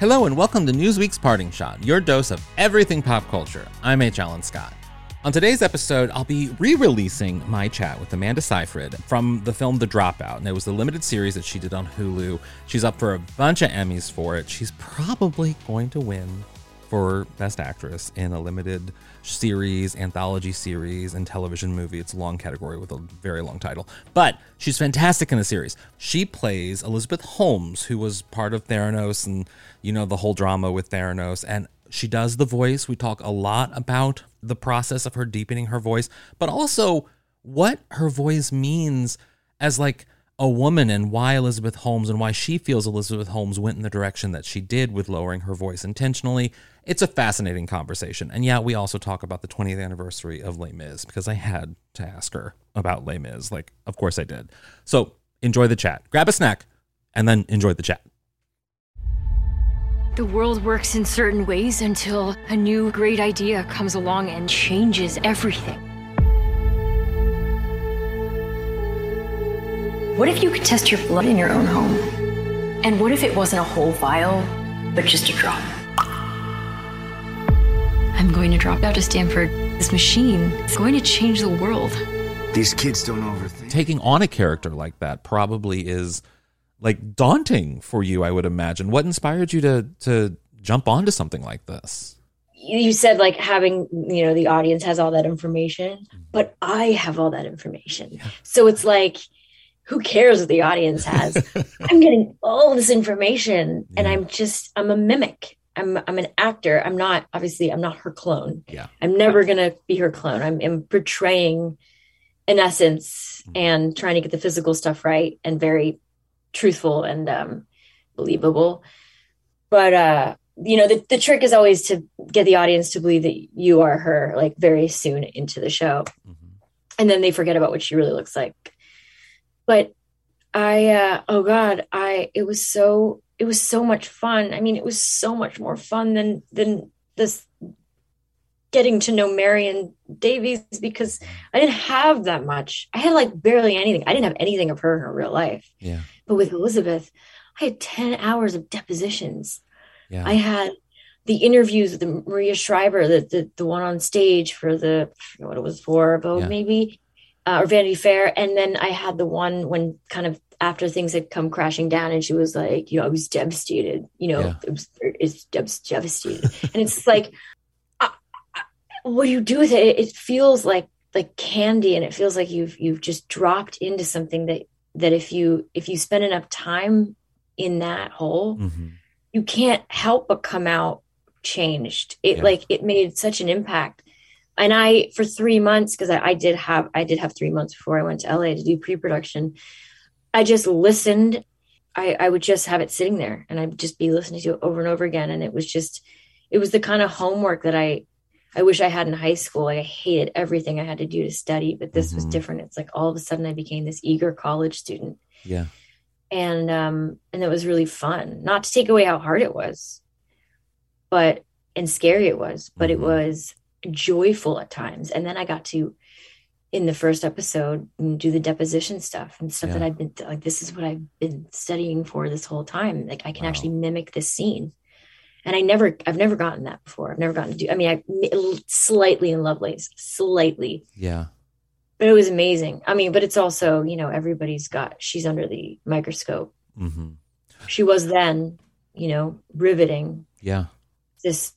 Hello and welcome to Newsweek's Parting Shot, your dose of everything pop culture. I'm H. Alan Scott. On today's episode, I'll be re releasing my chat with Amanda Seyfried from the film The Dropout. And it was the limited series that she did on Hulu. She's up for a bunch of Emmys for it. She's probably going to win for Best Actress in a limited series, anthology series, and television movie. It's a long category with a very long title. But she's fantastic in the series. She plays Elizabeth Holmes, who was part of Theranos and, you know, the whole drama with Theranos. And she does the voice. We talk a lot about the process of her deepening her voice, but also what her voice means as like a woman and why Elizabeth Holmes and why she feels Elizabeth Holmes went in the direction that she did with lowering her voice intentionally. It's a fascinating conversation. And yeah, we also talk about the 20th anniversary of Les Mis because I had to ask her about Les Mis. Like, of course I did. So enjoy the chat. Grab a snack and then enjoy the chat. The world works in certain ways until a new great idea comes along and changes everything. What if you could test your blood in your own home? And what if it wasn't a whole vial, but just a drop? I'm going to drop out of Stanford. This machine is going to change the world. These kids don't overthink. Taking on a character like that probably is like daunting for you, I would imagine. What inspired you to to jump onto something like this? You said like having, you know, the audience has all that information, but I have all that information. Yeah. So it's like who cares what the audience has? I'm getting all this information yeah. and I'm just I'm a mimic. I'm I'm an actor. I'm not obviously I'm not her clone. Yeah. I'm never gonna be her clone. I'm, I'm portraying in essence mm-hmm. and trying to get the physical stuff right and very truthful and um, believable. But uh, you know, the, the trick is always to get the audience to believe that you are her, like very soon into the show, mm-hmm. and then they forget about what she really looks like. But I, uh, oh God, I it was so it was so much fun. I mean, it was so much more fun than than this getting to know Marion Davies because I didn't have that much. I had like barely anything. I didn't have anything of her in her real life. Yeah. But with Elizabeth, I had 10 hours of depositions. Yeah. I had the interviews with the Maria Shriver, the, the, the one on stage for the, what it was for, Vogue yeah. maybe, uh, or Vanity Fair. And then I had the one when kind of after things had come crashing down and she was like, you know, I was devastated, you know, yeah. it was, it's devastated. and it's like, what do you do with it? It feels like like candy, and it feels like you've you've just dropped into something that that if you if you spend enough time in that hole, mm-hmm. you can't help but come out changed. It yeah. like it made such an impact. And I for three months because I, I did have I did have three months before I went to LA to do pre-production. I just listened. I, I would just have it sitting there and I'd just be listening to it over and over again. And it was just, it was the kind of homework that I I wish I had in high school. Like I hated everything I had to do to study, but this mm-hmm. was different. It's like all of a sudden I became this eager college student. Yeah. And um and it was really fun. Not to take away how hard it was, but and scary it was, but mm-hmm. it was joyful at times. And then I got to in the first episode do the deposition stuff and stuff yeah. that I've been like this is what I've been studying for this whole time. Like I can wow. actually mimic this scene and I never, I've never gotten that before. I've never gotten to do. I mean, I slightly in Lovelace, slightly. Yeah. But it was amazing. I mean, but it's also, you know, everybody's got. She's under the microscope. Mm-hmm. She was then, you know, riveting. Yeah. This,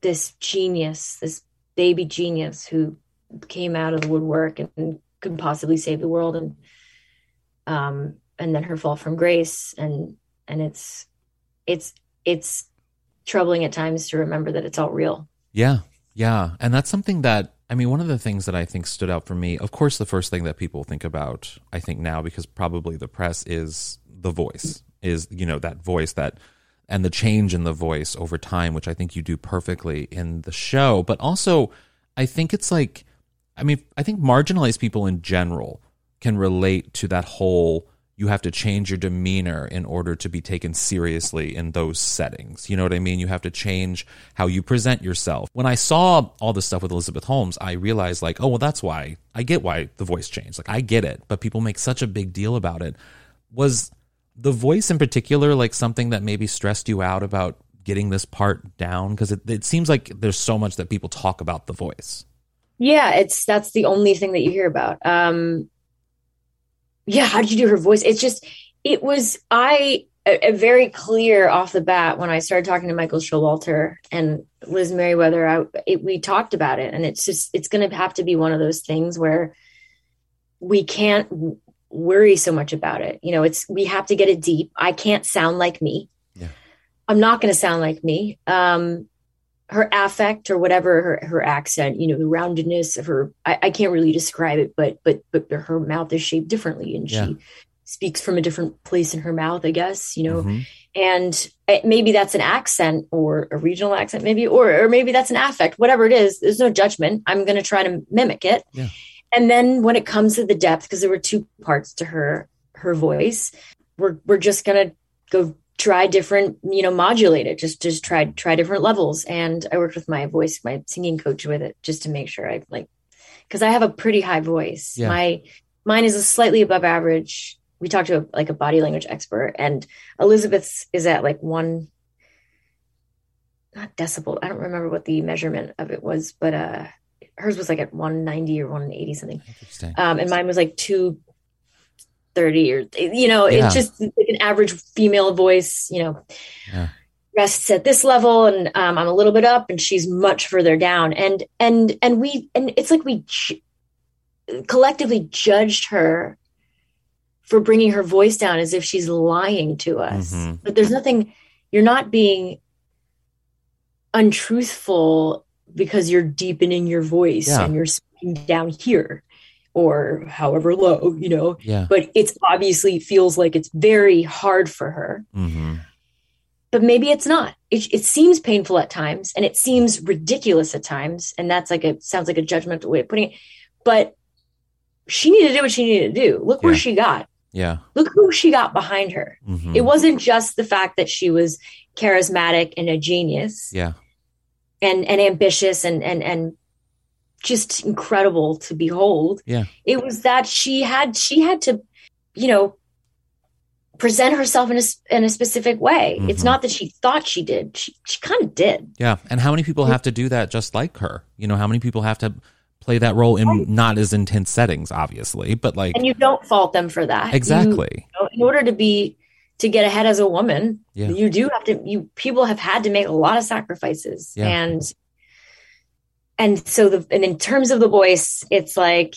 this genius, this baby genius who came out of the woodwork and, and could possibly save the world, and um, and then her fall from grace, and and it's, it's, it's troubling at times to remember that it's all real. Yeah. Yeah. And that's something that I mean, one of the things that I think stood out for me, of course, the first thing that people think about, I think now, because probably the press is the voice, is, you know, that voice that, and the change in the voice over time, which I think you do perfectly in the show. But also, I think it's like, I mean, I think marginalized people in general can relate to that whole you have to change your demeanor in order to be taken seriously in those settings. You know what I mean? You have to change how you present yourself. When I saw all this stuff with Elizabeth Holmes, I realized like, oh, well, that's why I get why the voice changed. Like I get it, but people make such a big deal about it. Was the voice in particular like something that maybe stressed you out about getting this part down? Because it, it seems like there's so much that people talk about the voice. Yeah, it's that's the only thing that you hear about. Um yeah, how did you do her voice? It's just, it was, I, a, a very clear off the bat when I started talking to Michael Showalter and Liz Meriwether, I, it, we talked about it and it's just, it's going to have to be one of those things where we can't worry so much about it. You know, it's, we have to get it deep. I can't sound like me. Yeah. I'm not going to sound like me. Um, her affect or whatever her, her accent, you know, the roundedness of her, I, I, can't really describe it, but, but, but her mouth is shaped differently and yeah. she speaks from a different place in her mouth, I guess, you know, mm-hmm. and it, maybe that's an accent or a regional accent, maybe, or, or maybe that's an affect, whatever it is, there's no judgment. I'm going to try to mimic it. Yeah. And then when it comes to the depth, because there were two parts to her, her voice, we're, we're just going to go try different you know modulate it just just try try different levels. And i worked with my voice my singing coach with it just to make sure i like because i have a pretty high voice. Yeah. my mine is a slightly above average. We talked to a, like a body language expert and elizabeth's is at like one not decibel i don't remember what the measurement of it was but uh hers was like at 190 or 180 something. Um and mine was like two 30 or you know yeah. it's just like an average female voice you know yeah. rests at this level and um, i'm a little bit up and she's much further down and and and we and it's like we j- collectively judged her for bringing her voice down as if she's lying to us mm-hmm. but there's nothing you're not being untruthful because you're deepening your voice yeah. and you're speaking down here or however low, you know. Yeah. But it's obviously feels like it's very hard for her. Mm-hmm. But maybe it's not. It, it seems painful at times, and it seems ridiculous at times, and that's like a sounds like a judgmental way of putting it. But she needed to do what she needed to do. Look where she got. Yeah. Look who she got behind her. Mm-hmm. It wasn't just the fact that she was charismatic and a genius. Yeah. And and ambitious and and and just incredible to behold. Yeah. It was that she had she had to, you know, present herself in a in a specific way. Mm-hmm. It's not that she thought she did. She she kind of did. Yeah. And how many people have to do that just like her? You know, how many people have to play that role in right. not as intense settings obviously, but like And you don't fault them for that. Exactly. You, you know, in order to be to get ahead as a woman, yeah. you do have to you people have had to make a lot of sacrifices. Yeah. And and so the and in terms of the voice it's like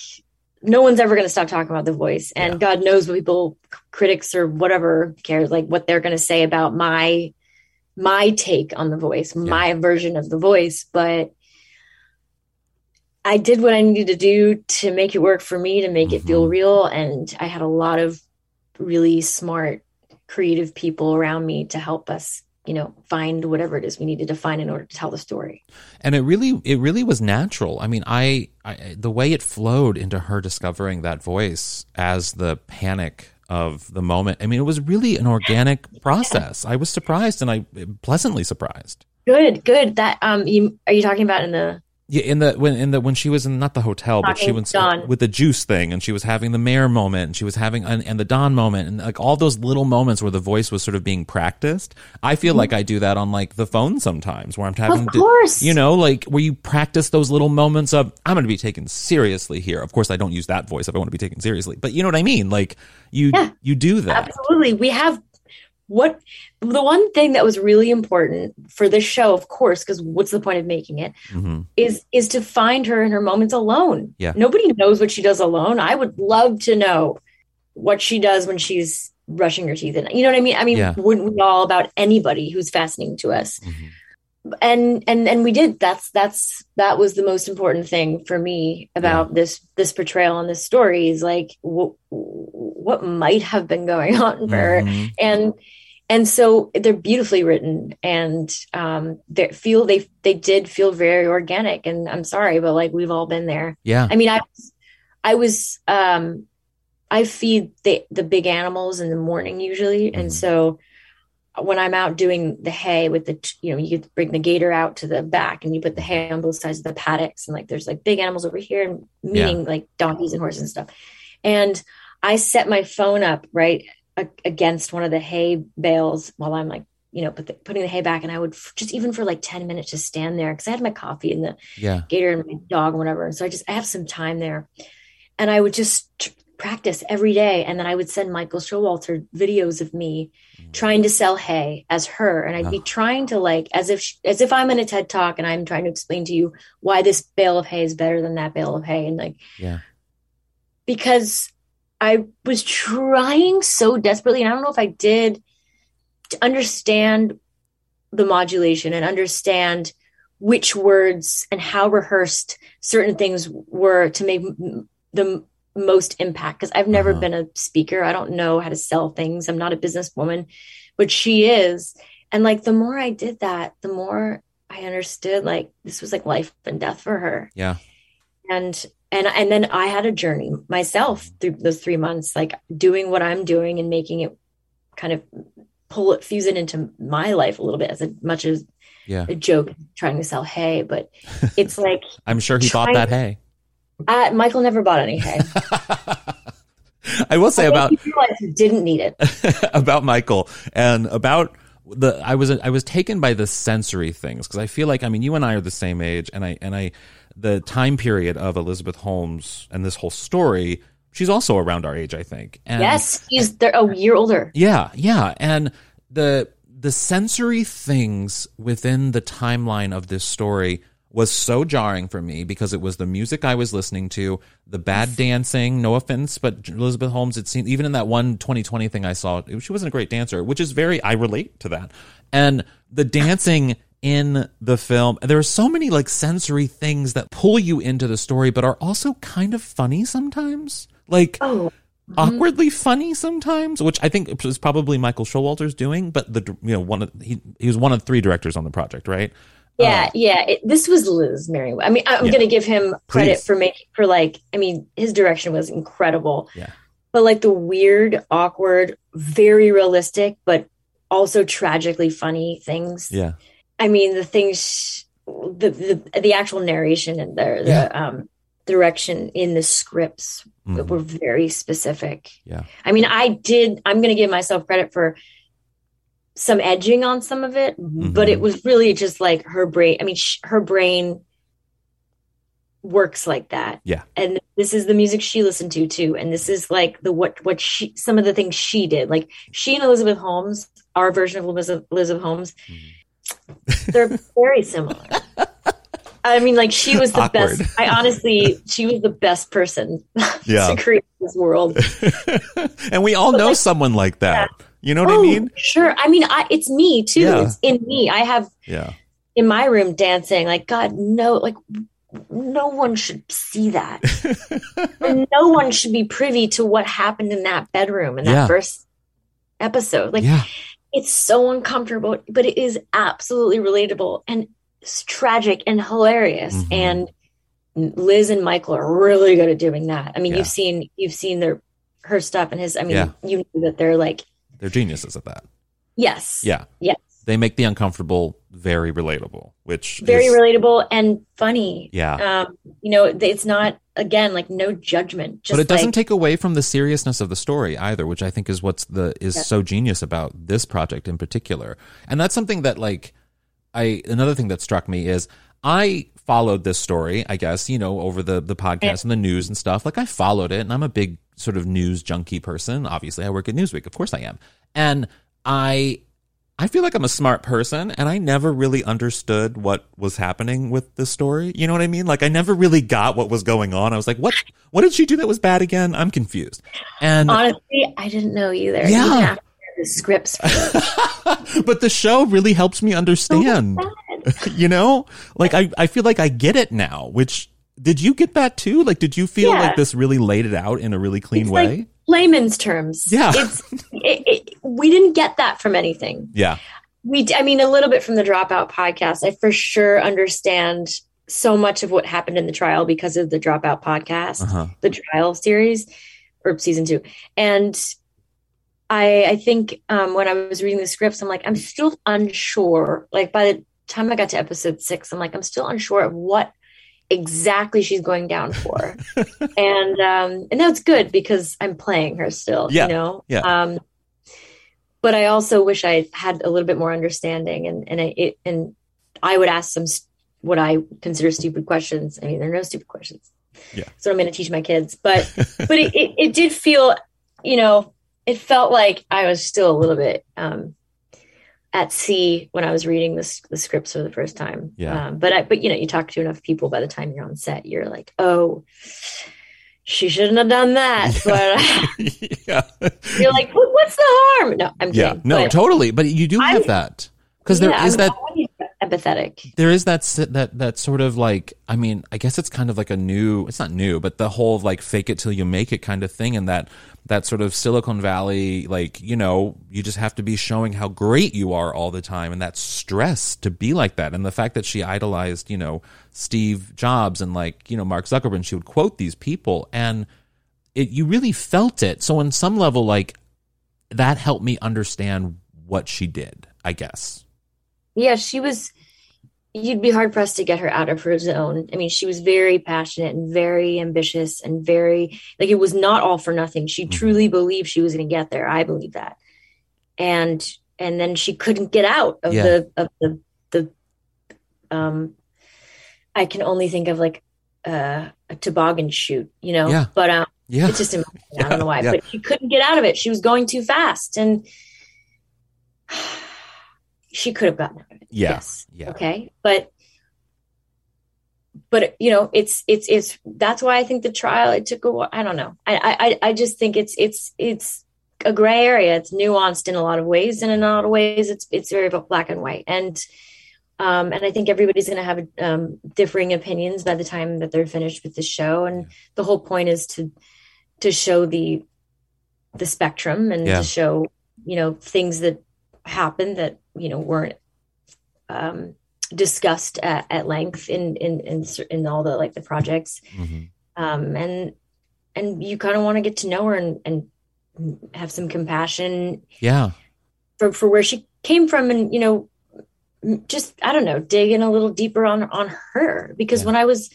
no one's ever going to stop talking about the voice and yeah. god knows what people critics or whatever cares like what they're going to say about my my take on the voice yeah. my version of the voice but i did what i needed to do to make it work for me to make mm-hmm. it feel mm-hmm. real and i had a lot of really smart creative people around me to help us you know find whatever it is we needed to find in order to tell the story. And it really it really was natural. I mean I, I the way it flowed into her discovering that voice as the panic of the moment i mean it was really an organic process. I was surprised and i pleasantly surprised. Good good. That um you are you talking about in the yeah, in the when in the when she was in not the hotel, but she was Dawn. with the juice thing, and she was having the mayor moment, and she was having and, and the Don moment, and like all those little moments where the voice was sort of being practiced. I feel mm-hmm. like I do that on like the phone sometimes, where I'm having, of course, to, you know, like where you practice those little moments of I'm going to be taken seriously here. Of course, I don't use that voice if I want to be taken seriously, but you know what I mean. Like you yeah, you do that absolutely. We have what the one thing that was really important for this show of course because what's the point of making it mm-hmm. is is to find her in her moments alone yeah nobody knows what she does alone i would love to know what she does when she's brushing her teeth and you know what i mean i mean yeah. wouldn't we all about anybody who's fascinating to us mm-hmm. and and and we did that's that's that was the most important thing for me about yeah. this this portrayal and this story is like what what might have been going on for mm-hmm. and and so they're beautifully written and um they feel they they did feel very organic and i'm sorry but like we've all been there yeah i mean i i was um i feed the the big animals in the morning usually mm-hmm. and so when I'm out doing the hay with the, you know, you bring the gator out to the back and you put the hay on both sides of the paddocks. And like, there's like big animals over here and meeting yeah. like donkeys and horses and stuff. And I set my phone up right against one of the hay bales while I'm like, you know, put the, putting the hay back. And I would f- just even for like 10 minutes, just stand there because I had my coffee and the yeah. gator and my dog and whatever. And so I just, I have some time there. And I would just practice every day. And then I would send Michael Showalter videos of me mm. trying to sell hay as her. And I'd oh. be trying to like, as if, she, as if I'm in a TED talk and I'm trying to explain to you why this bale of hay is better than that bale of hay. And like, yeah, because I was trying so desperately. And I don't know if I did to understand the modulation and understand which words and how rehearsed certain things were to make the most impact because I've never uh-huh. been a speaker. I don't know how to sell things. I'm not a businesswoman, but she is. And like the more I did that, the more I understood like this was like life and death for her. Yeah. And and and then I had a journey myself through those 3 months like doing what I'm doing and making it kind of pull it fuse it into my life a little bit as much as yeah. a joke trying to sell hay, but it's like I'm sure he bought that hay uh, Michael never bought any hay. I will say I about he didn't need it about Michael and about the I was I was taken by the sensory things because I feel like I mean you and I are the same age and I and I the time period of Elizabeth Holmes and this whole story she's also around our age I think and, yes she's they're a year older yeah yeah and the the sensory things within the timeline of this story was so jarring for me because it was the music I was listening to, the bad dancing. No offense, but Elizabeth Holmes, it seemed even in that one 2020 thing I saw, she wasn't a great dancer, which is very I relate to that. And the dancing in the film, there are so many like sensory things that pull you into the story, but are also kind of funny sometimes. Like. Oh awkwardly funny sometimes, which I think is probably Michael Showalter's doing. But the you know one of he he was one of three directors on the project, right? Yeah, uh, yeah. It, this was Liz Meriwether. I mean, I'm yeah. going to give him credit Please. for making for like. I mean, his direction was incredible. Yeah. But like the weird, awkward, very realistic, but also tragically funny things. Yeah. I mean, the things, the the, the actual narration and the, yeah. the um, direction in the scripts mm. that were very specific. Yeah. I mean, I did. I'm going to give myself credit for some edging on some of it, mm-hmm. but it was really just like her brain. I mean, sh- her brain works like that. Yeah. And this is the music she listened to too. And this is like the what what she some of the things she did. Like she and Elizabeth Holmes, our version of Elizabeth, Elizabeth Holmes, mm-hmm. They're very similar. I mean, like she was the Awkward. best. I honestly, she was the best person yeah. to create this world. and we all but know like, someone like that. Yeah. You know what oh, I mean? Sure. I mean, I, it's me too. Yeah. It's in me. I have yeah in my room dancing. Like God, no, like no one should see that. no one should be privy to what happened in that bedroom in that first episode. Like yeah. It's so uncomfortable, but it is absolutely relatable and it's tragic and hilarious. Mm-hmm. And Liz and Michael are really good at doing that. I mean, yeah. you've seen you've seen their her stuff and his. I mean, you know that they're like they're geniuses at that. Yes. Yeah. Yes. They make the uncomfortable very relatable, which very is, relatable and funny. Yeah. Um, you know, it's not again like no judgment. but it doesn't like, take away from the seriousness of the story either, which I think is what's the is yeah. so genius about this project in particular. And that's something that like I another thing that struck me is I followed this story, I guess, you know, over the the podcast and the news and stuff. Like I followed it and I'm a big sort of news junkie person. Obviously, I work at Newsweek. Of course I am. And I I feel like I'm a smart person and I never really understood what was happening with the story. You know what I mean? Like I never really got what was going on. I was like, what what did she do that was bad again? I'm confused. And honestly, I didn't know either. Yeah. the scripts. but the show really helps me understand. Oh so you know, like I, I feel like I get it now. Which did you get that too? Like, did you feel Yeah. like this really laid it out in a really clean It's way? like layman's terms. Yeah. It's, it, it, we didn't get that from anything. yeah, We, I mean, a little bit from the Dropout podcast. I for sure understand so much of what happened in the trial because of the Dropout podcast, uh-huh. the trial series or season two. And I, I think um, when I was reading the scripts, I'm like, I'm still unsure. Like by the time I got to episode six, I'm like, I'm still unsure of what exactly she's going down for. and um, and that's good because I'm playing her still. Yeah, You know. yeah. Um, but I also wish I had a little bit more understanding, and and I, it and I would ask some s- what I consider stupid questions. I mean, there are no stupid questions. Yeah. So I'm going to teach my kids, but but it, it it did feel, you know, it felt like I was still a little bit um, at sea when I was reading this the scripts for the first time. Yeah. Um, but I but you know, you talk to enough people by the time you're on set, you're like, oh. She shouldn't have done that, but yeah, you're like, what's the harm? No, I'm yeah. kidding. No, but- totally. But you do have I'm- that because there is yeah, I'm that empathetic. there is that that that sort of like I mean I guess it's kind of like a new it's not new but the whole like fake it till you make it kind of thing and that that sort of Silicon Valley like you know you just have to be showing how great you are all the time and that stress to be like that. And the fact that she idolized you know Steve Jobs and like you know Mark Zuckerberg she would quote these people and it you really felt it. So on some level like that helped me understand what she did I guess Yeah, she was. You'd be hard pressed to get her out of her zone. I mean, she was very passionate and very ambitious and very like it was not all for nothing. She Mhm. truly believed she was going to get there. I believe that, and and then she couldn't get out of Yeah. the of the the. Um, I can only think of like uh, a toboggan chute, you know. Yeah. But um, yeah it's just I don't know why, Yeah. but she couldn't get out of it. She was going too fast, and she could have gotten out of it. Yeah. Yes. Yeah. Okay. But but you know, it's it's it's that's why I think the trial it took a while. I don't know. I I I just think it's it's it's a gray area. It's nuanced in a lot of ways, and in a lot of ways, it's it's very black and white. And um, and I think everybody's going to have um, differing opinions by the time that they're finished with the show. And the whole point is to to show the the spectrum and Yeah. to show you know things that happened that you know weren't um, discussed at, at length in, in in in all the like the projects. Mhm. um, and and you kind of want to get to know her and and have some compassion yeah. for for where she came from and you know just I don't know dig in a little deeper on on her. Because Yeah. when I was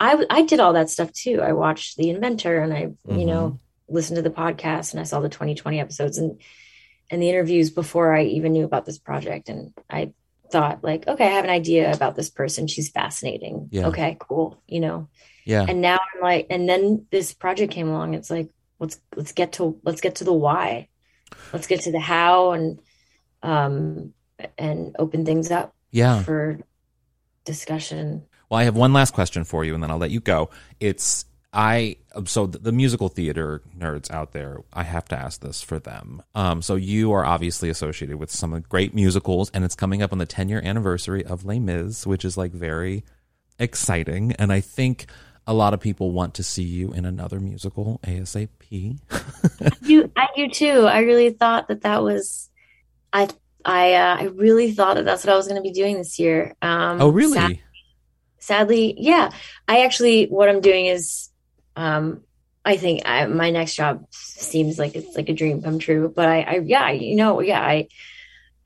i i did all that stuff too. I watched The Inventor and I you know listened to the podcast and I saw the 2020 episodes and and the interviews before I even knew about this project and I thought like okay I have an idea about this person. She's fascinating. Yeah. okay cool you know? Yeah. And now I'm like and then this project came along it's like let's let's get to let's get to the why. Let's get to the how and um and open things up yeah. for discussion. Well, I have one last question for you, and then I'll let you go. It's I so the, the musical theater nerds out there. I have to ask this for them. Um, so you are obviously associated with some great musicals, and it's coming up on the 10 year anniversary of Les Mis, which is like very exciting. And I think a lot of people want to see you in another musical ASAP. you I do too I really thought that that was I I uh, I really thought that that's what I was going to be doing this year um oh, really? sad- sadly yeah i actually what i'm doing is um i think I, my next job seems like it's like a dream come true but i i yeah you know yeah i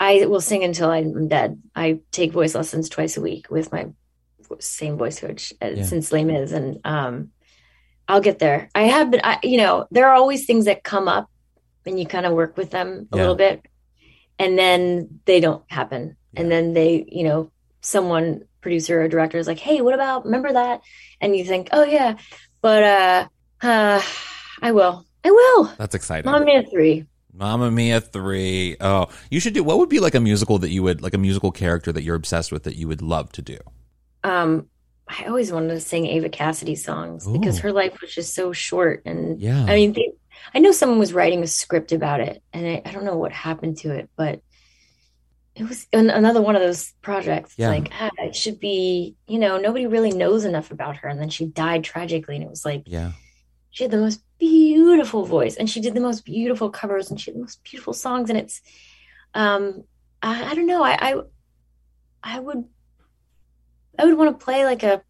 i will sing until i'm dead. I take voice lessons twice a week with my same voice coach uh, Yeah. since Les Mis, and um i'll get there. I have been I, you know there are always things that come up and you kind of work with them a Yeah. little bit and then they don't happen. And then they you know someone producer or director is like hey what about remember that? And you think oh yeah but uh uh i will i will That's exciting. Mamma Mia 3 Mamma Mia 3. Oh, you should do what would be like a musical that you would like a musical character that you're obsessed with that you would love to do? um i always wanted to sing Eva Cassidy songs because her life was just so short and Yeah. i mean they, i know someone was writing a script about it and I, I don't know what happened to it but it was an, another one of those projects. Yeah. Like ah, it should be, you know, nobody really knows enough about her, and then she died tragically, and it was like Yeah. she had the most beautiful voice, and she did the most beautiful covers, and she had the most beautiful songs, and it's, um, I, I don't know, I, I, I would, I would want to play like a,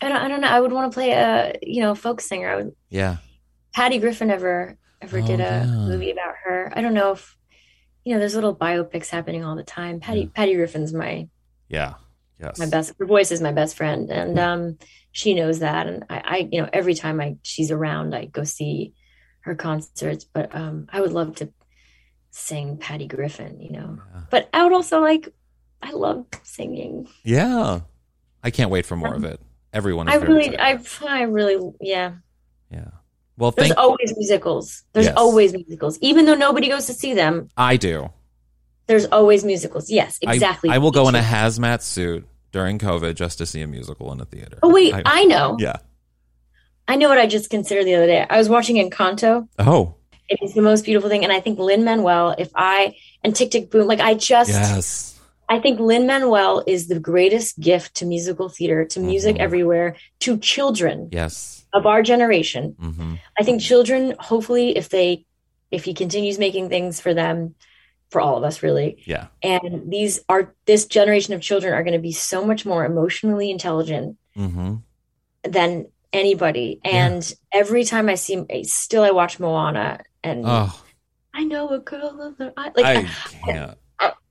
I don't, I don't know, I would want to play a, you know, folk singer. I would. Yeah. Patty Griffin ever ever did Oh, a yeah. movie about her. I don't know if you know. There's little biopics happening all the time. Patty Patty Griffin's my Yeah. Yes. my best. Her voice is my best friend, and um, she knows that. And I, I, you know, every time I she's around, I go see her concerts. But um, I would love to sing Patty Griffin, you know. Yeah. But I would also like. I love singing. Yeah. I can't wait for more of it. Everyone is I really. I, I really, yeah. Yeah. Well, There's thank always musicals. There's Yes. always musicals, even though nobody goes to see them. I do. There's always musicals. Yes, exactly. I, will go in a hazmat suit during COVID just to see a musical in a theater. Oh wait, I, know. Yeah. I know what I just considered the other day. I was watching Encanto. Oh, It is the most beautiful thing, and I think Lin Manuel. If I and Tick Tick Boom, like I just, yes. I think Lin Manuel is the greatest gift to musical theater, to music Mhm. everywhere, to children Yes. of our generation. hmm I think children, hopefully, if they, if he continues making things for them, for all of us, really, Yeah. and these are this generation of children are going to be so much more emotionally intelligent hmm than anybody. Yeah. And every time I see, still I watch Moana, and Oh, I know a girl of the. Like I I, can't. I,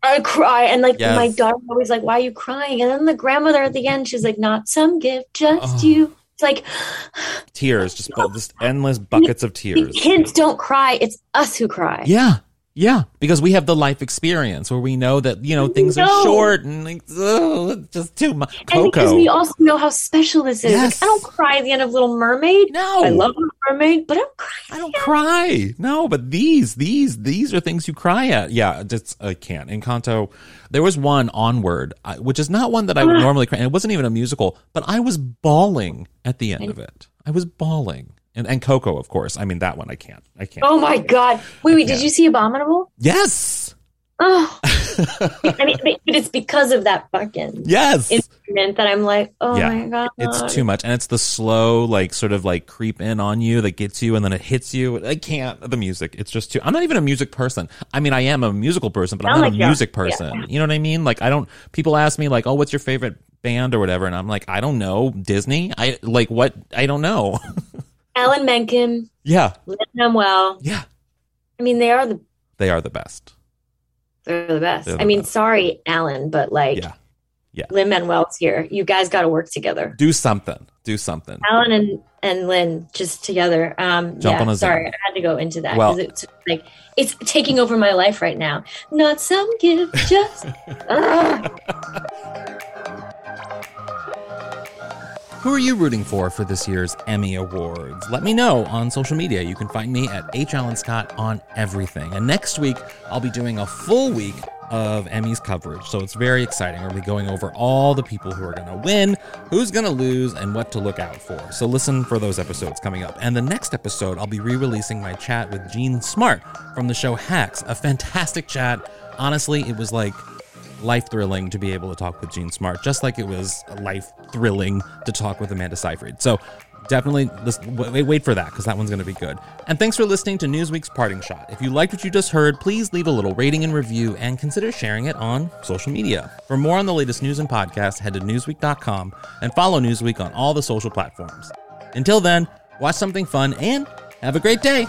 I cry, and like Yes. my daughter always like, "Why are you crying?" And then the grandmother at the end, she's like, "Not some gift, just Oh. you." It's like Tears, just, just endless buckets of the tears. kids don't cry; it's us who cry. Yeah. Yeah. Because we have the life experience where we know that, you know, things are short and like, it's just too much. And because we also know how special this is. Yes. Like, I don't cry at the end of Little Mermaid. no. I love Little Mermaid, but I don't cry. I don't cry. No, but these, these, these are things you cry at. Yeah, just I can't. Encanto, there was one onward, which is not one that I would normally cry. And it wasn't even a musical, but I was bawling at the end of it. I was bawling. And and Coco, of course. I mean that one I can't. I can't. Oh my god! Wait, wait. Did you see Abominable? Yes. Oh, I mean, but it's because of that fucking Yes. instrument that I'm like, oh Yeah. my god, It's too much, and it's the slow, like sort of like creep in on you that gets you, and then it hits you. I can't. The music, it's just too. I'm not even a music person. I mean, I am a musical person, but I'm not like a music person. You know what I mean? Like, I don't. People ask me like, "Oh, what's your favorite band or whatever?" And I'm like, I don't know. Disney. I like what? I don't know. Alan Menken, yeah, Lin Manuel. yeah. I mean, they are the They are the best. they're the best. They're the I mean, best. sorry, Alan, but like, Yeah. Yeah. Lin Manuel's here. You guys got to work together. Do something. Do something. Alan and and Lin just together. Um, Jump yeah, sorry. I had to go into that Well- because it's like it's taking over my life right now. Not some gift, just. Who are you rooting for for this year's Emmy Awards? Let me know on social media. You can find me at H. Alan Scott on everything. And next week, I'll be doing a full week of Emmys coverage. So it's very exciting. We'll be going over all the people who are going to win, who's going to lose, and what to look out for. So listen for those episodes coming up. And the next episode, I'll be re releasing my chat with Jean Smart from the show Hacks. A fantastic chat. Honestly, it was like life thrilling to be able to talk with Jean Smart, just like it was life thrilling to talk with Amanda Seyfried. So definitely listen, wait, wait for that because that one's going to be good. And thanks for listening to Newsweek's Parting Shot. If you liked what you just heard, please leave a little rating and review and consider sharing it on social media. For more on the latest news and podcasts, head to newsweek.com and follow Newsweek on all the social platforms. Until then, watch something fun and have a great day.